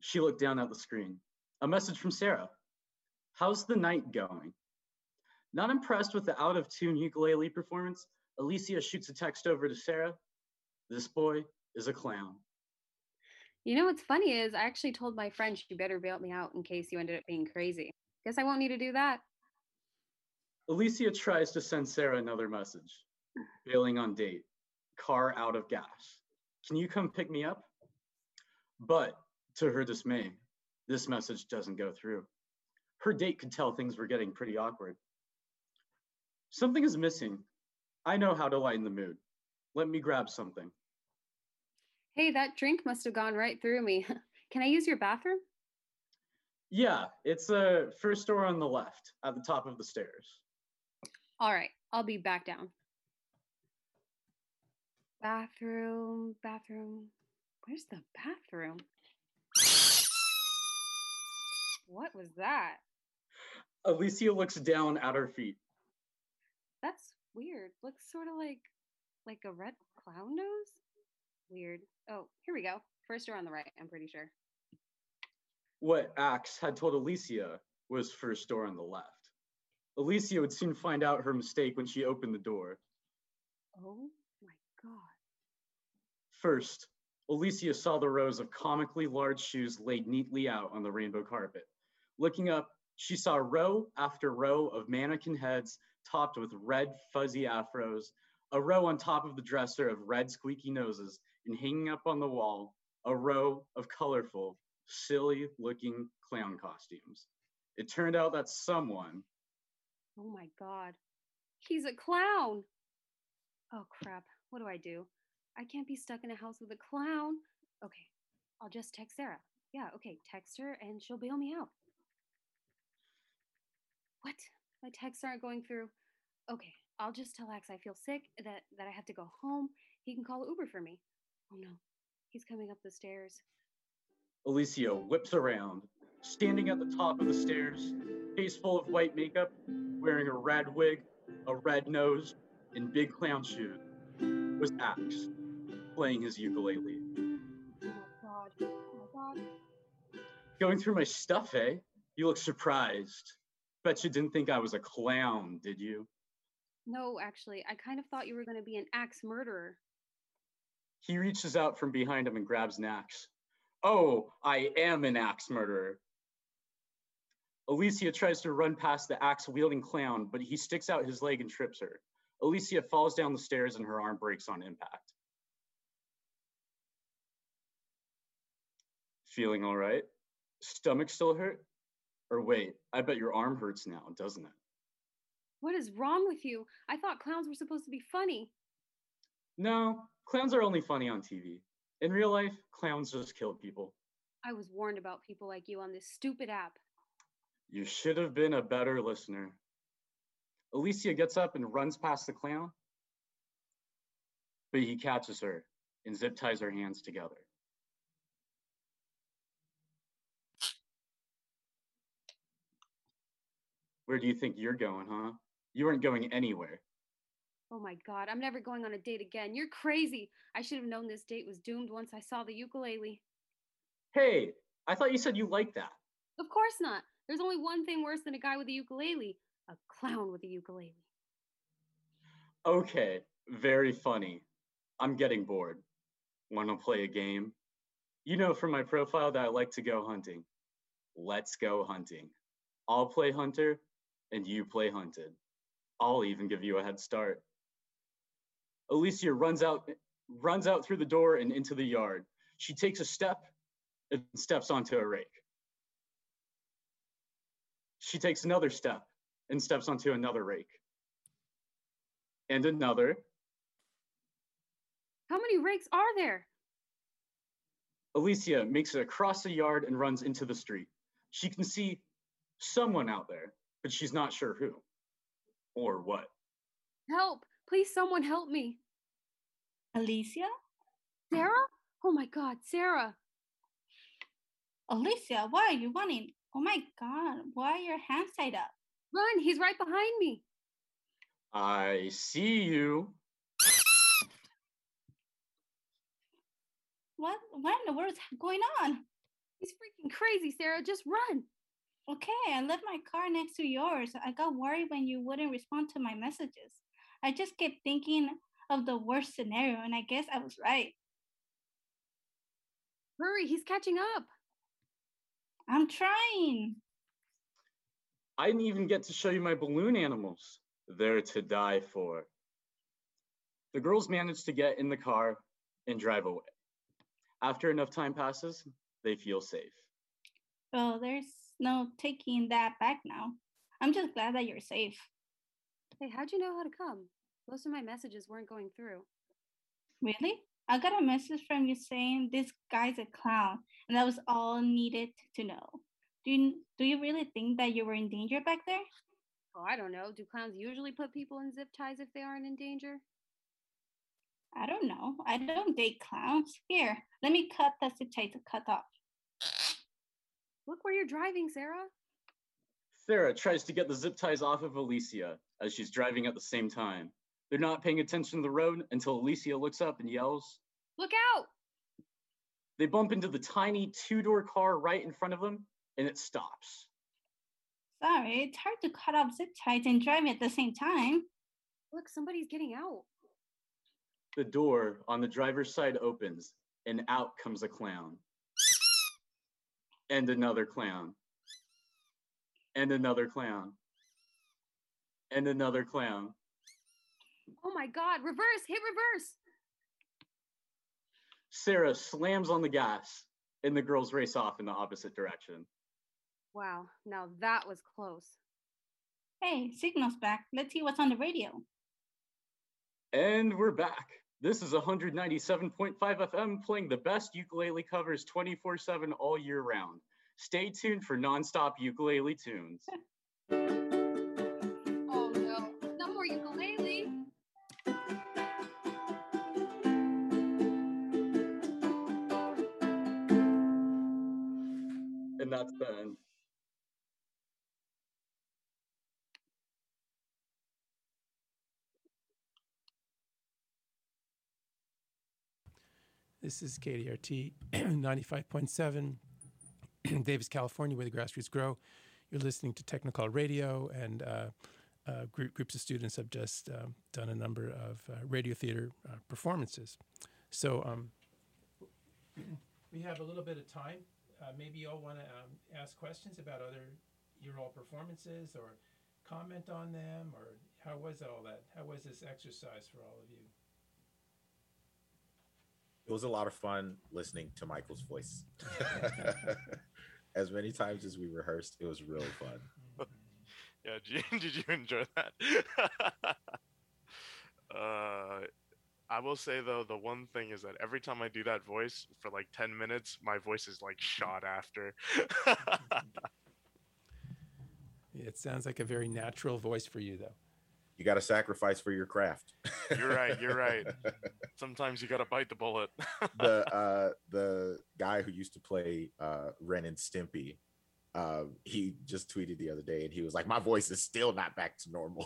[SPEAKER 15] She looked down at the screen. A message from Sarah. How's the night going? Not impressed with the out of tune ukulele performance, Alicia shoots a text over to Sarah. This boy is a clown.
[SPEAKER 17] You know what's funny is I actually told my friend she better bail me out in case you ended up being crazy. Guess I won't need to do that.
[SPEAKER 15] Alicia tries to send Sarah another message. Bailing on date. Car out of gas. Can you come pick me up? But to her dismay, this message doesn't go through. Her date could tell things were getting pretty awkward. Something is missing. I know how to lighten the mood. Let me grab something.
[SPEAKER 17] Hey, that drink must have gone right through me. Can I use your bathroom?
[SPEAKER 15] Yeah, it's a first door on the left at the top of the stairs.
[SPEAKER 17] All right, I'll be back down. Bathroom, bathroom. Where's the bathroom? What was that?
[SPEAKER 15] Alicia looks down at her feet.
[SPEAKER 17] That's weird. Looks sort of like like a red clown nose. Weird. Oh, here we go. First door on the right, I'm pretty sure.
[SPEAKER 15] What Axe had told Alicia was first door on the left. Alicia would soon find out her mistake when she opened the door.
[SPEAKER 17] Oh my god.
[SPEAKER 15] First, Alicia saw the rows of comically large shoes laid neatly out on the rainbow carpet. Looking up, she saw row after row of mannequin heads topped with red fuzzy afros, a row on top of the dresser of red squeaky noses, and hanging up on the wall, a row of colorful, silly looking clown costumes. It turned out that someone,
[SPEAKER 17] Oh my god. He's a clown. Oh crap. What do I do? I can't be stuck in a house with a clown. Okay. I'll just text Sarah. Yeah, okay. Text her and she'll bail me out. What? My texts aren't going through. Okay. I'll just tell Axe I feel sick, that, that I have to go home. He can call Uber for me. Oh no. He's coming up the stairs.
[SPEAKER 15] Alicia whips around, standing at the top of the stairs, face full of white makeup, wearing a red wig, a red nose, and big clown shoes, was Axe, playing his ukulele.
[SPEAKER 17] Oh god. Oh god.
[SPEAKER 15] Going through my stuff, eh? You look surprised. Bet you didn't think I was a clown, did you?
[SPEAKER 17] No, actually, I kind of thought you were going to be an axe murderer.
[SPEAKER 15] He reaches out from behind him and grabs an axe. Oh, I am an axe murderer. Alicia tries to run past the axe wielding clown, but he sticks out his leg and trips her. Alicia falls down the stairs and her arm breaks on impact. Feeling all right? Stomach still hurt? Or wait, I bet your arm hurts now, doesn't it?
[SPEAKER 17] What is wrong with you? I thought clowns were supposed to be funny.
[SPEAKER 15] No, clowns are only funny on TV. In real life, clowns just kill people.
[SPEAKER 17] I was warned about people like you on this stupid app.
[SPEAKER 15] You should have been a better listener. Alicia gets up and runs past the clown, but he catches her and zip ties her hands together. Where do you think you're going, huh? You weren't going anywhere.
[SPEAKER 17] Oh my god, I'm never going on a date again. You're crazy. I should have known this date was doomed once I saw the ukulele.
[SPEAKER 15] Hey, I thought you said you liked that.
[SPEAKER 17] Of course not. There's only one thing worse than a guy with a ukulele a clown with a ukulele.
[SPEAKER 15] Okay, very funny. I'm getting bored. Want to play a game? You know from my profile that I like to go hunting. Let's go hunting. I'll play hunter and you play hunted. I'll even give you a head start. Alicia runs out runs out through the door and into the yard. She takes a step and steps onto a rake. She takes another step and steps onto another rake. And another.
[SPEAKER 17] How many rakes are there?
[SPEAKER 15] Alicia makes it across the yard and runs into the street. She can see someone out there, but she's not sure who or what.
[SPEAKER 17] Help! Please, someone help me.
[SPEAKER 16] Alicia?
[SPEAKER 17] Sarah? Oh my god, Sarah.
[SPEAKER 16] Alicia, why are you running? Oh my god, why are your hands tied up?
[SPEAKER 17] Run, he's right behind me.
[SPEAKER 15] I see you.
[SPEAKER 16] What what in the world is going on?
[SPEAKER 17] He's freaking crazy, Sarah. Just run.
[SPEAKER 16] Okay, I left my car next to yours. I got worried when you wouldn't respond to my messages. I just kept thinking of the worst scenario, and I guess I was right.
[SPEAKER 17] Hurry, he's catching up.
[SPEAKER 16] I'm trying.
[SPEAKER 15] I didn't even get to show you my balloon animals. They're to die for. The girls manage to get in the car and drive away. After enough time passes, they feel safe.
[SPEAKER 16] Well, there's no taking that back now. I'm just glad that you're safe.
[SPEAKER 17] Hey, how'd you know how to come? Most of my messages weren't going through.
[SPEAKER 16] Really? I got a message from you saying this guy's a clown, and that was all needed to know. Do you do you really think that you were in danger back there?
[SPEAKER 17] Oh, I don't know. Do clowns usually put people in zip ties if they aren't in danger?
[SPEAKER 16] I don't know. I don't date clowns. Here, let me cut the zip tie to cut off.
[SPEAKER 17] Look where you're driving, Sarah.
[SPEAKER 15] Sarah tries to get the zip ties off of Alicia as she's driving at the same time. They're not paying attention to the road until Alicia looks up and yells.
[SPEAKER 17] Look out!
[SPEAKER 15] They bump into the tiny two door car right in front of them and it stops.
[SPEAKER 16] Sorry, it's hard to cut off zip ties and drive at the same time.
[SPEAKER 17] Look, somebody's getting out.
[SPEAKER 15] The door on the driver's side opens and out comes a clown. And another clown. And another clown. And another clown.
[SPEAKER 17] Oh my god, reverse, hit reverse.
[SPEAKER 15] Sarah slams on the gas and the girls race off in the opposite direction.
[SPEAKER 17] Wow, now that was close.
[SPEAKER 16] Hey, signal's back. Let's see what's on the radio.
[SPEAKER 15] And we're back. This is 197.5 FM playing the best ukulele covers 24 7 all year round. Stay tuned for nonstop ukulele tunes. That's.
[SPEAKER 1] This is KDRT 95.7, Davis, California, where the grassroots grow. You're listening to Technocult Radio, and uh, uh, group, groups of students have just um, done a number of uh, radio theater uh, performances. So um, we have a little bit of time. Uh, maybe you all want to um, ask questions about other your all performances or comment on them, or how was all that? How was this exercise for all of you?
[SPEAKER 10] It was a lot of fun listening to Michael's voice. as many times as we rehearsed, it was really fun.
[SPEAKER 13] Yeah, did you, did you enjoy that? uh, I will say though, the one thing is that every time I do that voice for like ten minutes, my voice is like shot after.
[SPEAKER 1] It sounds like a very natural voice for you, though.
[SPEAKER 10] You got to sacrifice for your craft.
[SPEAKER 13] you're right. You're right. Sometimes you gotta bite the bullet.
[SPEAKER 10] the uh, the guy who used to play uh, Ren and Stimpy, Um, he just tweeted the other day and he was like, My voice is still not back to normal.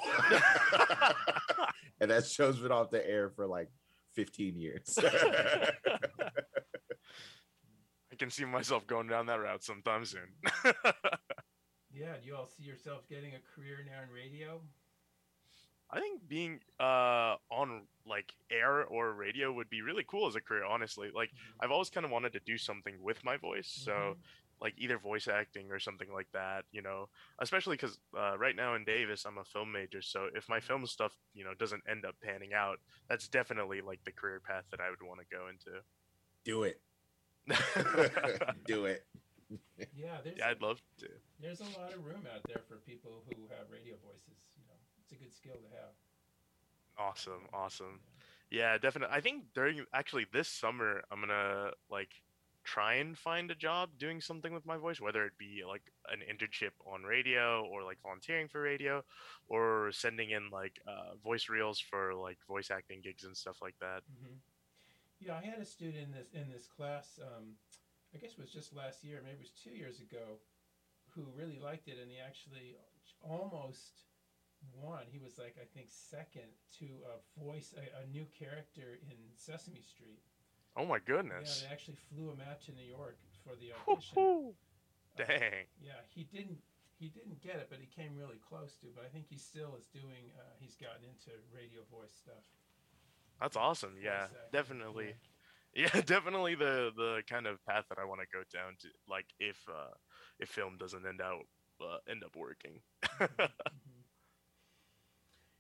[SPEAKER 10] And that show's been off the air for like 15 years.
[SPEAKER 18] I can see myself going down that route sometime soon.
[SPEAKER 1] Yeah, do you all see yourself getting a career now in radio?
[SPEAKER 18] I think being uh on like air or radio would be really cool as a career, honestly. Like I've always kind of wanted to do something with my voice, so
[SPEAKER 1] Mhm.
[SPEAKER 18] Like either voice acting or something like that, you know. Especially because uh, right now in Davis, I'm a film major, so if my film stuff, you know, doesn't end up panning out, that's definitely like the career path that I would want to go into.
[SPEAKER 10] Do it. do it.
[SPEAKER 1] Yeah, there's
[SPEAKER 18] Yeah, I'd love to.
[SPEAKER 1] there's a lot of room out there for people who have radio voices. You know, it's a good skill to have.
[SPEAKER 18] Awesome, awesome. Yeah, definitely. I think during actually this summer, I'm gonna like try and find a job doing something with my voice, whether it be like an internship on radio or like volunteering for radio or sending in like uh, voice reels for like voice acting gigs and stuff like that.
[SPEAKER 1] hmm Yeah, I had a student in this in this class. Um, I guess it was just last year, maybe it was two years ago, who really liked it, and he actually almost won. He was like I think second to a voice a, a new character in Sesame Street.
[SPEAKER 18] Oh my goodness!
[SPEAKER 1] Yeah, they actually flew him out to New York for the audition.
[SPEAKER 18] Woo-hoo. Dang.
[SPEAKER 1] Yeah, he didn't he didn't get it, but he came really close to. But I think he still is doing. Uh, he's gotten into radio voice stuff.
[SPEAKER 18] That's awesome. Yeah, definitely. Yeah, definitely the the kind of path that I want to go down to. Like if uh if film doesn't end out uh, end up working.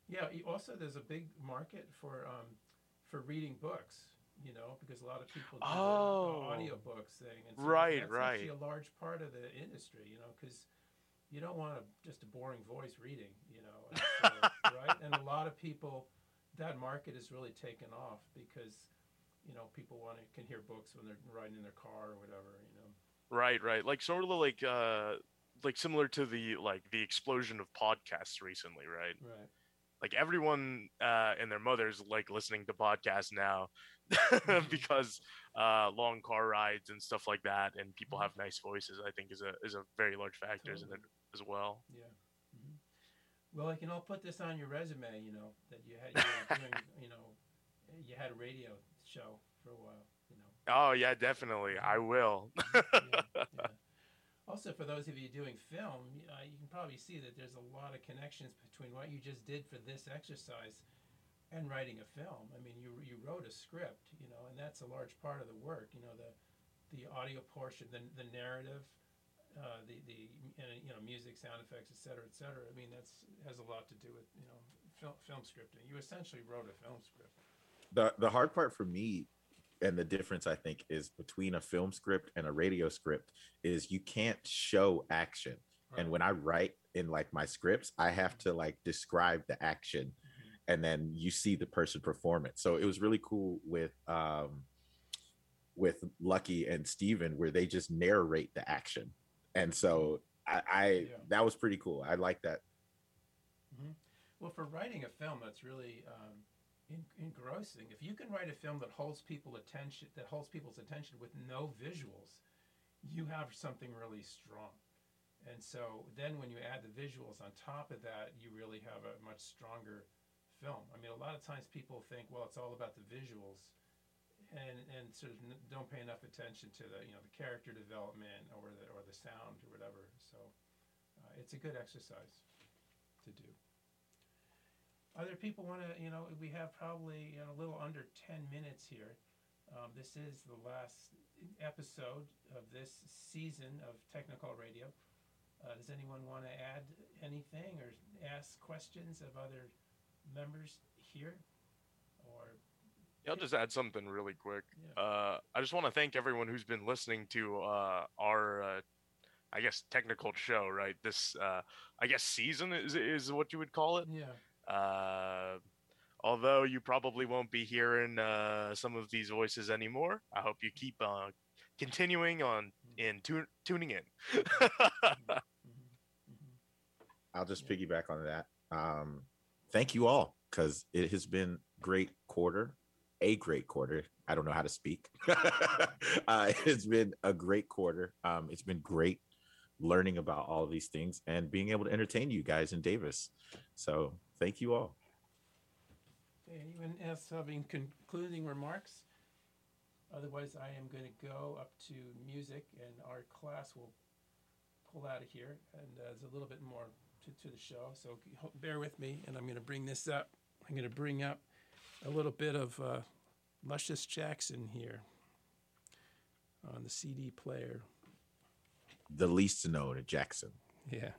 [SPEAKER 1] Yeah. Also, there's a big market for um, for reading books. You know, because a lot of people do the-
[SPEAKER 18] Oh.
[SPEAKER 1] the audiobook thing, and so
[SPEAKER 18] Right,
[SPEAKER 1] that's
[SPEAKER 18] right.
[SPEAKER 1] actually a large part of the industry. You know, because you don't want a, just a boring voice reading. You know, and so, right? And a lot of people, that market is really taken off because you know people want to can hear books when they're riding in their car or whatever. You know.
[SPEAKER 18] Right, right. Like sort of like uh like similar to the like the explosion of podcasts recently, right?
[SPEAKER 1] Right.
[SPEAKER 18] Like everyone uh and their mothers like listening to podcasts now because uh long car rides and stuff like that and people have nice voices I think is a is a very large factor in it as well.
[SPEAKER 1] Yeah. hmm Well, I can all put this on your resume. You know that you had you doing. You know, you had a radio show for a while. You know.
[SPEAKER 18] Oh yeah, definitely. I will.
[SPEAKER 1] Also, for those of you doing film, uh, you can probably see that there's a lot of connections between what you just did for this exercise and writing a film. I mean, you you wrote a script, you know, and that's a large part of the work. You know, the the audio portion, the the narrative, uh, the the you know music, sound effects, et cetera, et cetera. I mean, that's has a lot to do with you know film film scripting. You essentially wrote a film script.
[SPEAKER 10] the the hard part for me and the difference i think is between a film script and a radio script is you can't show action and when i write in like my scripts i have to like describe the action and then you see the person perform it so it was really cool with um with lucky and steven where they just narrate the action and so i, I
[SPEAKER 1] Yeah.
[SPEAKER 10] that was pretty cool i like that
[SPEAKER 1] hmm Well, for writing a film, that's really um, en- engrossing. If you can write a film that holds people attention, that holds people's attention with no visuals, you have something really strong. And so then when you add the visuals on top of that, you really have a much stronger film. I mean, a lot of times people think, well, it's all about the visuals, and and sort of n- don't pay enough attention to the you know the character development or the or the sound or whatever. So uh, it's a good exercise to do. Other people want to, you know, we have probably you know, a little under 10 minutes here. Um, this is the last episode of this season of Technocult Radio. Uh, does anyone want to add anything or ask questions of other members here? Or
[SPEAKER 18] Yeah, I'll just add something really quick. Uh, I just want to thank everyone who's been listening to uh, our, uh, I guess, technical show. Right, this, uh, I guess, season is is what you would call it.
[SPEAKER 1] Yeah.
[SPEAKER 18] Uh, although you probably won't be hearing uh, some of these voices anymore, I hope you keep uh, continuing on and tu- tuning in.
[SPEAKER 10] I'll just piggyback on that. Um, thank you all because it has been great quarter, a great quarter. I don't know how to speak. uh, it's been a great quarter. Um, it's been great learning about all of these things and being able to entertain you guys in Davis. So thank you all.
[SPEAKER 1] Anyone else having concluding remarks? Otherwise, I am going to go up to music and our class will pull out of here. And uh, there's a little bit more to, to the show. So bear with me. And I'm going to bring this up. I'm going to bring up a little bit of uh, Luscious Jackson here on the CD player.
[SPEAKER 10] The least known of Jackson.
[SPEAKER 1] Yeah.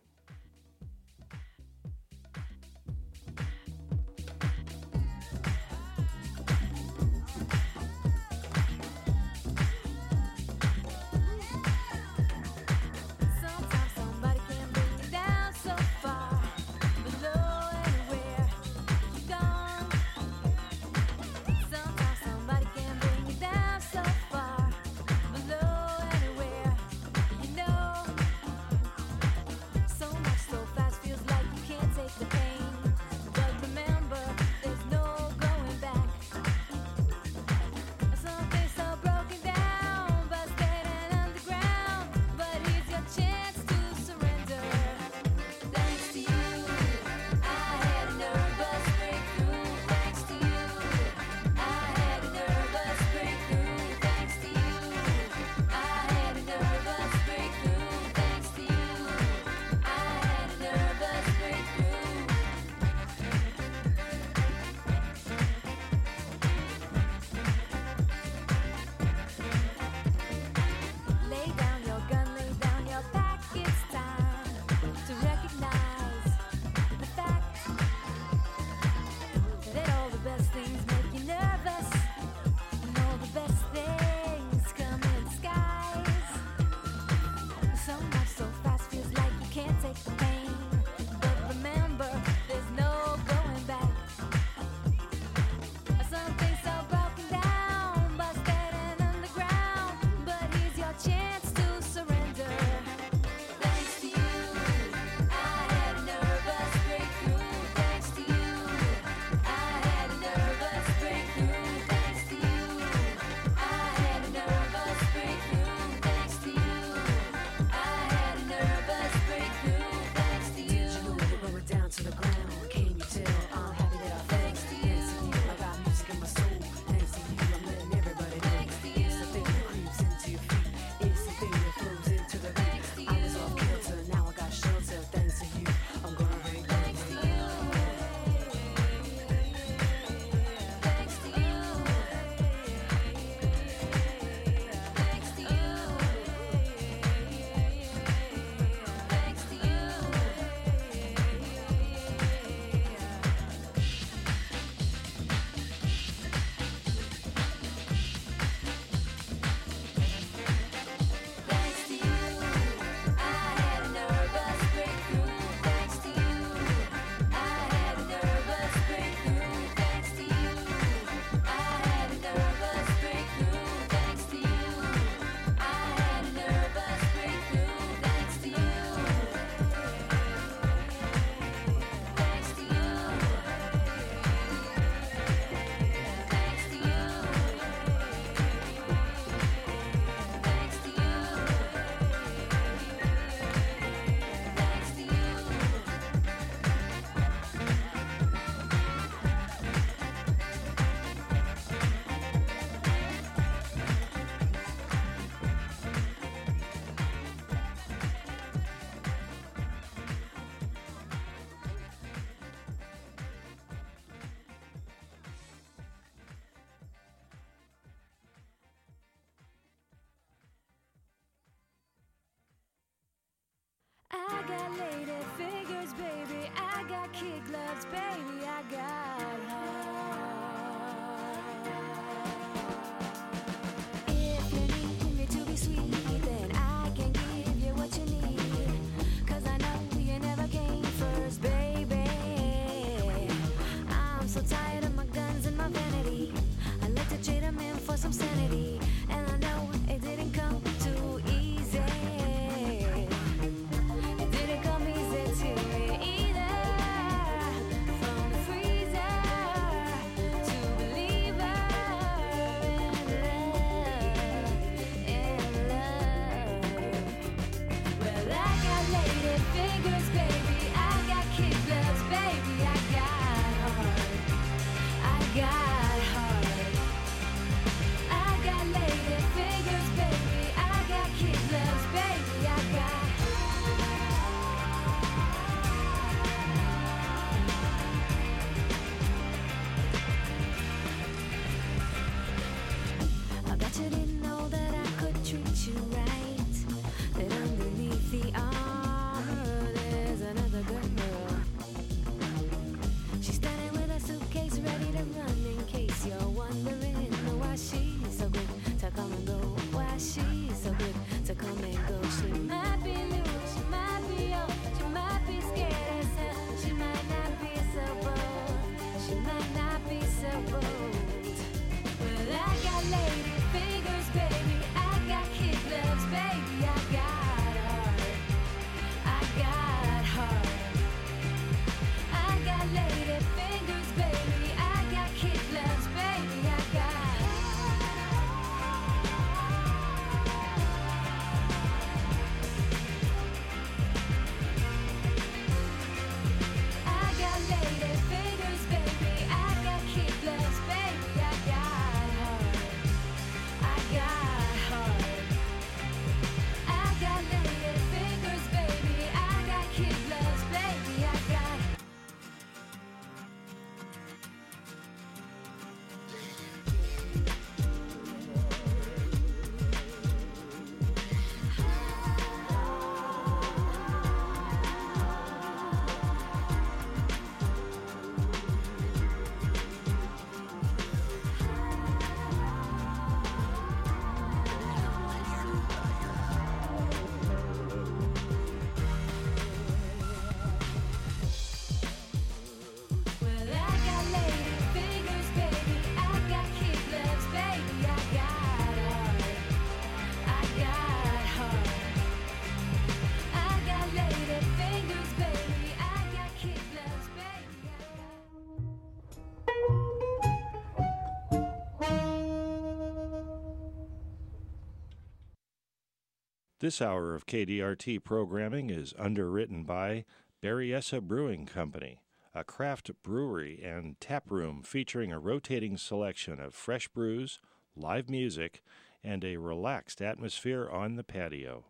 [SPEAKER 19] This hour of KDRT programming is underwritten by Berryessa Brewing Company, a craft brewery and tap room featuring a rotating selection of fresh brews, live music, and a relaxed atmosphere on the patio.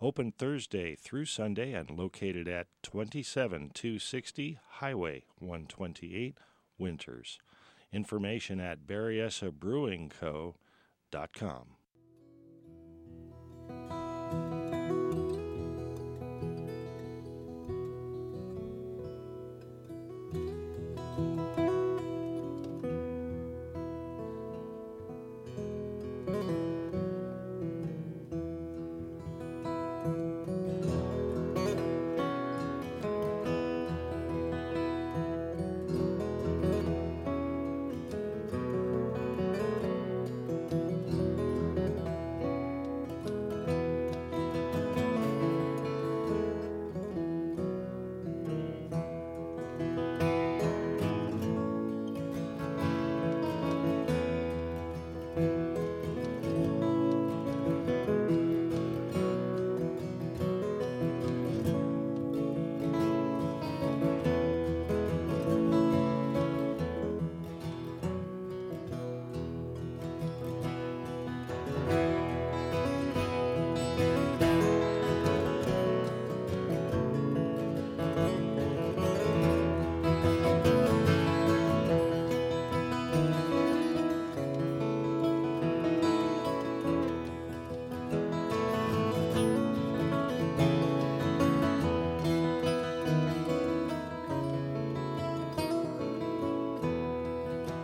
[SPEAKER 19] Open Thursday through Sunday and located at 27260 Highway 128, Winters. Information at BerryessaBrewingCo.com.